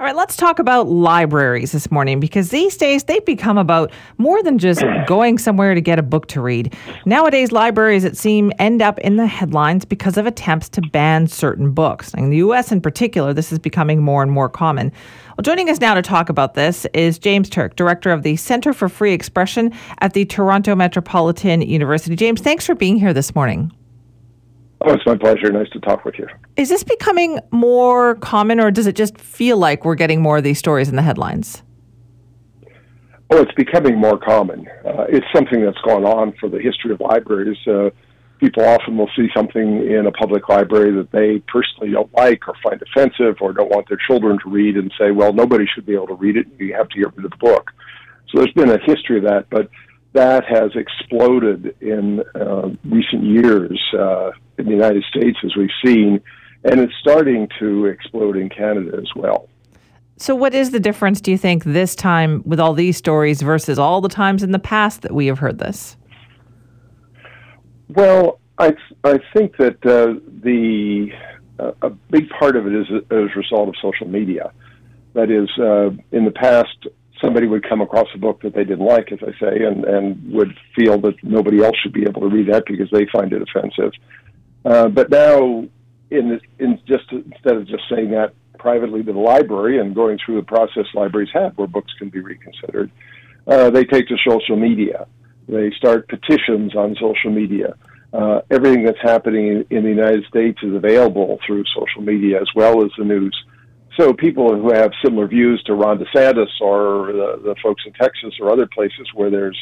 All right, let's talk about libraries this morning because these days they've become about more than just going somewhere to get a book to read. Nowadays, libraries, it seems, end up in the headlines because of attempts to ban certain books. In the US in particular, this is becoming more and more common. Well, joining us now to talk about this is James Turk, director of the Center for Free Expression at the Toronto Metropolitan University. James, thanks for being here this morning. Oh, it's my pleasure. Nice to talk with you. Is this becoming more common, or does it just feel like we're getting more of these stories in the headlines? Oh, it's becoming more common. Uh, it's something that's gone on for the history of libraries. Uh, people often will see something in a public library that they personally don't like or find offensive or don't want their children to read and say, well, nobody should be able to read it. You have to get rid of the book. So there's been a history of that, but that has exploded in uh, recent years uh, in the United States, as we've seen, and it's starting to explode in Canada as well. So, what is the difference, do you think, this time with all these stories versus all the times in the past that we have heard this? Well, I, I think that uh, the uh, a big part of it is as a result of social media. That is, uh, in the past, somebody would come across a book that they didn't like, as I say, and, and would feel that nobody else should be able to read that because they find it offensive. Uh, but now, in, this, in just instead of just saying that privately to the library and going through the process libraries have where books can be reconsidered, uh, they take to social media. They start petitions on social media. Uh, everything that's happening in, in the United States is available through social media as well as the news. So people who have similar views to Ron DeSantis or the, the folks in Texas or other places where there's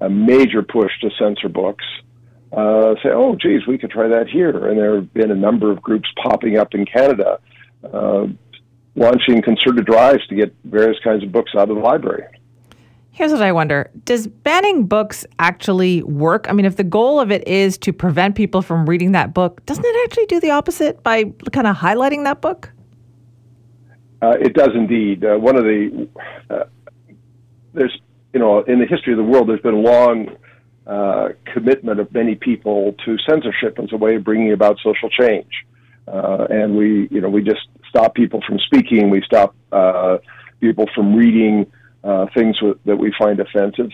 a major push to censor books uh, say, oh, geez, we could try that here. And there have been a number of groups popping up in Canada uh, launching concerted drives to get various kinds of books out of the library. Here's what I wonder Does banning books actually work? I mean, if the goal of it is to prevent people from reading that book, doesn't it actually do the opposite by kind of highlighting that book? Uh, it does indeed. Uh, one of the uh, there's you know in the history of the world there's been a long uh, commitment of many people to censorship as a way of bringing about social change, uh, and we you know we just stop people from speaking, we stop uh, people from reading things that we find offensive.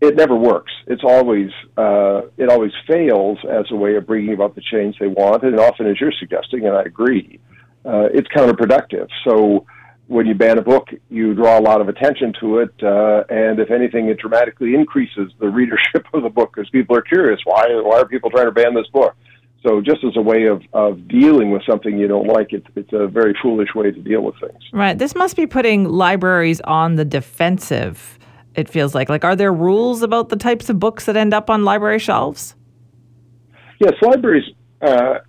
It never works. It's always it always fails as a way of bringing about the change they want, and often, as you're suggesting, and I agree uh, it's counterproductive. So when you ban a book, you draw a lot of attention to it, uh, and if anything, it dramatically increases the readership of the book because people are curious. Why why are people trying to ban this book? So just as a way of, of dealing with something you don't like, it's it's a very foolish way to deal with things. Right. This must be putting libraries on the defensive. It feels like. Like, are there rules about the types of books that end up on library shelves? Yes, libraries. Uh,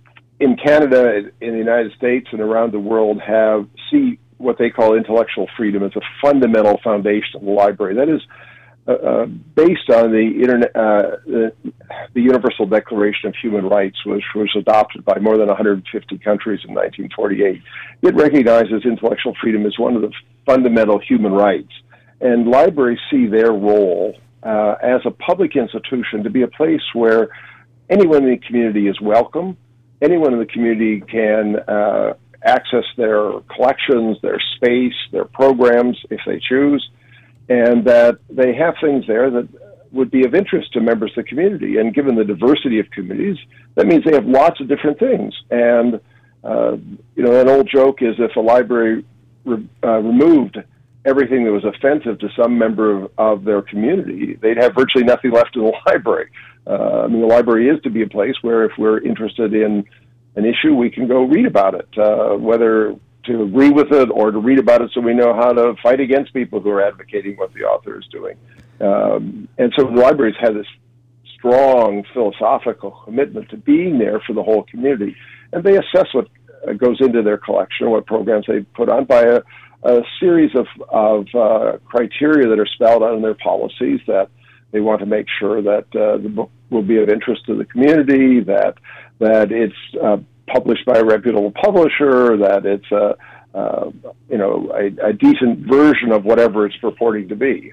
in Canada, in the United States, and around the world have see what they call intellectual freedom as a fundamental foundation of the library. That is uh, uh, based on the, internet, uh, the, the Universal Declaration of Human Rights, which was adopted by more than 150 countries in 1948. It recognizes intellectual freedom as one of the fundamental human rights, and libraries see their role uh, as a public institution to be a place where anyone in the community is welcome anyone in the community can uh, access their collections, their space, their programs if they choose, and that they have things there that would be of interest to members of the community. And given the diversity of communities, that means they have lots of different things. And uh, you know, an old joke is if a library re- uh, removed everything that was offensive to some member of, of their community, they'd have virtually nothing left in the library. Uh, I mean, the library is to be a place where if we're interested in an issue, we can go read about it, uh, whether to agree with it or to read about it so we know how to fight against people who are advocating what the author is doing. Um, and so the libraries have this strong philosophical commitment to being there for the whole community. And they assess what goes into their collection, what programs they put on by a, a series of, of uh, criteria that are spelled out in their policies that they want to make sure that uh, the book will be of interest to the community, that that it's uh, published by a reputable publisher, that it's a uh, you know a, a decent version of whatever it's purporting to be.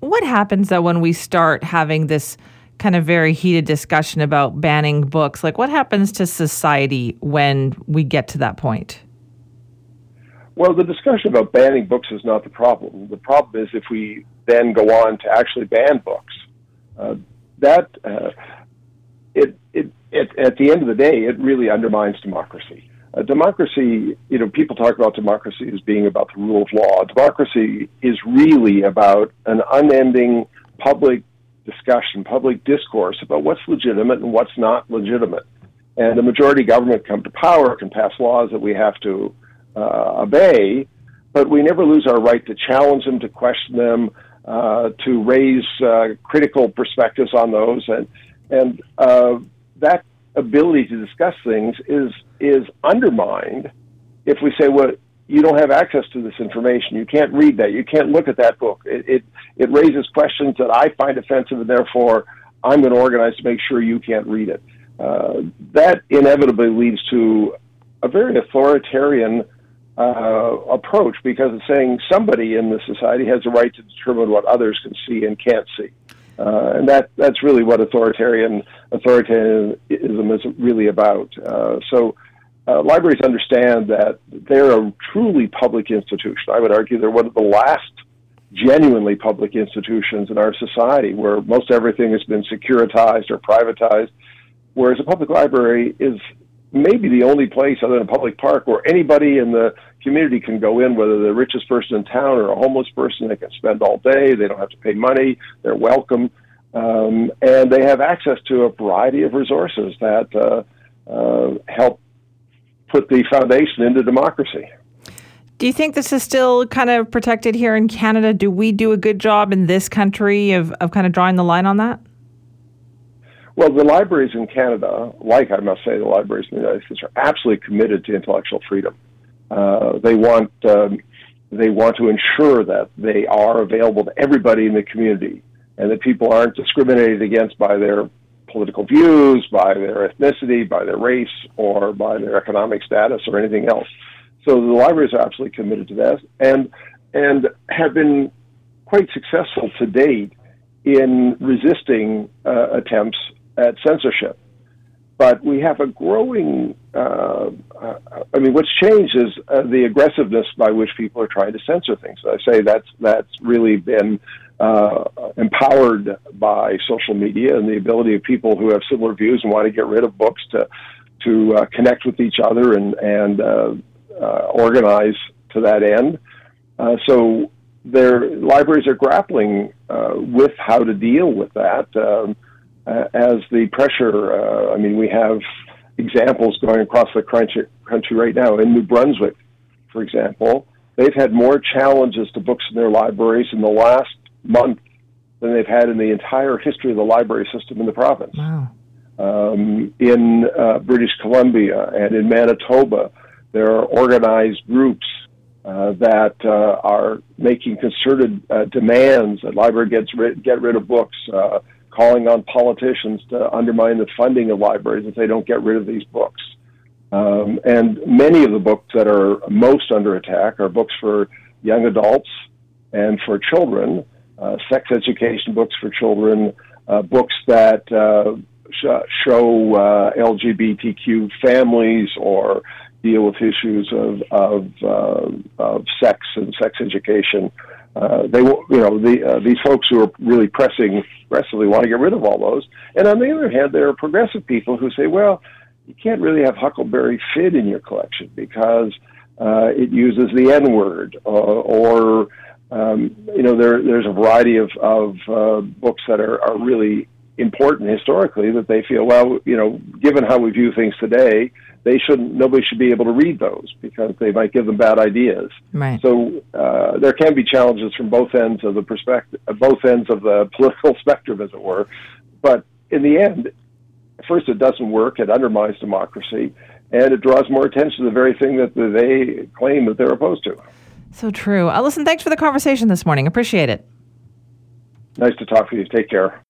What happens though when we start having this kind of very heated discussion about banning books? Like, what happens to society when we get to that point? Well, the discussion about banning books is not the problem. The problem is if we then go on to actually ban books. Uh, that uh, it, it, it, at the end of the day, it really undermines democracy. Uh, democracy, you know, people talk about democracy as being about the rule of law. Democracy is really about an unending public discussion, public discourse about what's legitimate and what's not legitimate. And the majority government come to power can pass laws that we have to uh, obey, but we never lose our right to challenge them, to question them, uh, to raise uh, critical perspectives on those, and and uh, that ability to discuss things is is undermined if we say, well, you don't have access to this information, you can't read that, you can't look at that book. It it, it raises questions that I find offensive, and therefore I'm going to organize to make sure you can't read it. Uh, that inevitably leads to a very authoritarian uh, approach because it's saying somebody in the society has a right to determine what others can see and can't see. Uh, and that that's really what authoritarian authoritarianism is really about. Uh, so uh, libraries understand that they're a truly public institution. I would argue they're one of the last genuinely public institutions in our society where most everything has been securitized or privatized, whereas a public library is maybe the only place other than a public park where anybody in the community can go in, whether the richest person in town or a homeless person. They can spend all day. They don't have to pay money. They're welcome. Um, and they have access to a variety of resources that uh, uh, help put the foundation into democracy. Do you think this is still kind of protected here in Canada? Do we do a good job in this country of, of kind of drawing the line on that? Well, the libraries in Canada, like I must say, the libraries in the United States, are absolutely committed to intellectual freedom. Uh, they want um, they want to ensure that they are available to everybody in the community, and that people aren't discriminated against by their political views, by their ethnicity, by their race, or by their economic status, or anything else. So the libraries are absolutely committed to that, and and have been quite successful to date in resisting uh, attempts at censorship. But we have a growing, uh, uh, I mean, what's changed is uh, the aggressiveness by which people are trying to censor things. I say that's, that's really been uh, empowered by social media and the ability of people who have similar views and want to get rid of books to, to uh, connect with each other and, and uh, organize to that end. so their libraries are grappling with how to deal with that. Um, uh, as the pressure. Uh, I mean, we have examples going across the country, country right now. In New Brunswick, for example, they've had more challenges to books in their libraries in the last month than they've had in the entire history of the library system in the province. Wow. Um, in uh, British Columbia and in Manitoba, there are organized groups uh, that uh, are making concerted uh, demands that library gets rid, get rid of books. Calling on politicians to undermine the funding of libraries if they don't get rid of these books. Um, and many of the books that are most under attack are books for young adults and for children, uh, sex education books for children, uh, books that uh, sh- show uh, LGBTQ families or deal with issues of of, uh, of sex and sex education. Uh, they, you know, the, uh, these folks who are really pressing aggressively want to get rid of all those. And on the other hand, there are progressive people who say, well, you can't really have Huckleberry Finn in your collection because uh, it uses the N word, uh, or um, you know, there, there's a variety of, of uh, books that are, are really important historically that they feel, well, you know, given how we view things today, they shouldn't nobody should be able to read those because they might give them bad ideas. Right. So uh, there can be challenges from both ends of the perspective, both ends of the political spectrum, as it were. But in the end, first, it doesn't work. It undermines democracy, and it draws more attention to the very thing that they claim that they're opposed to. So true. Uh, listen, thanks for the conversation this morning. Appreciate it. Nice to talk to you. Take care.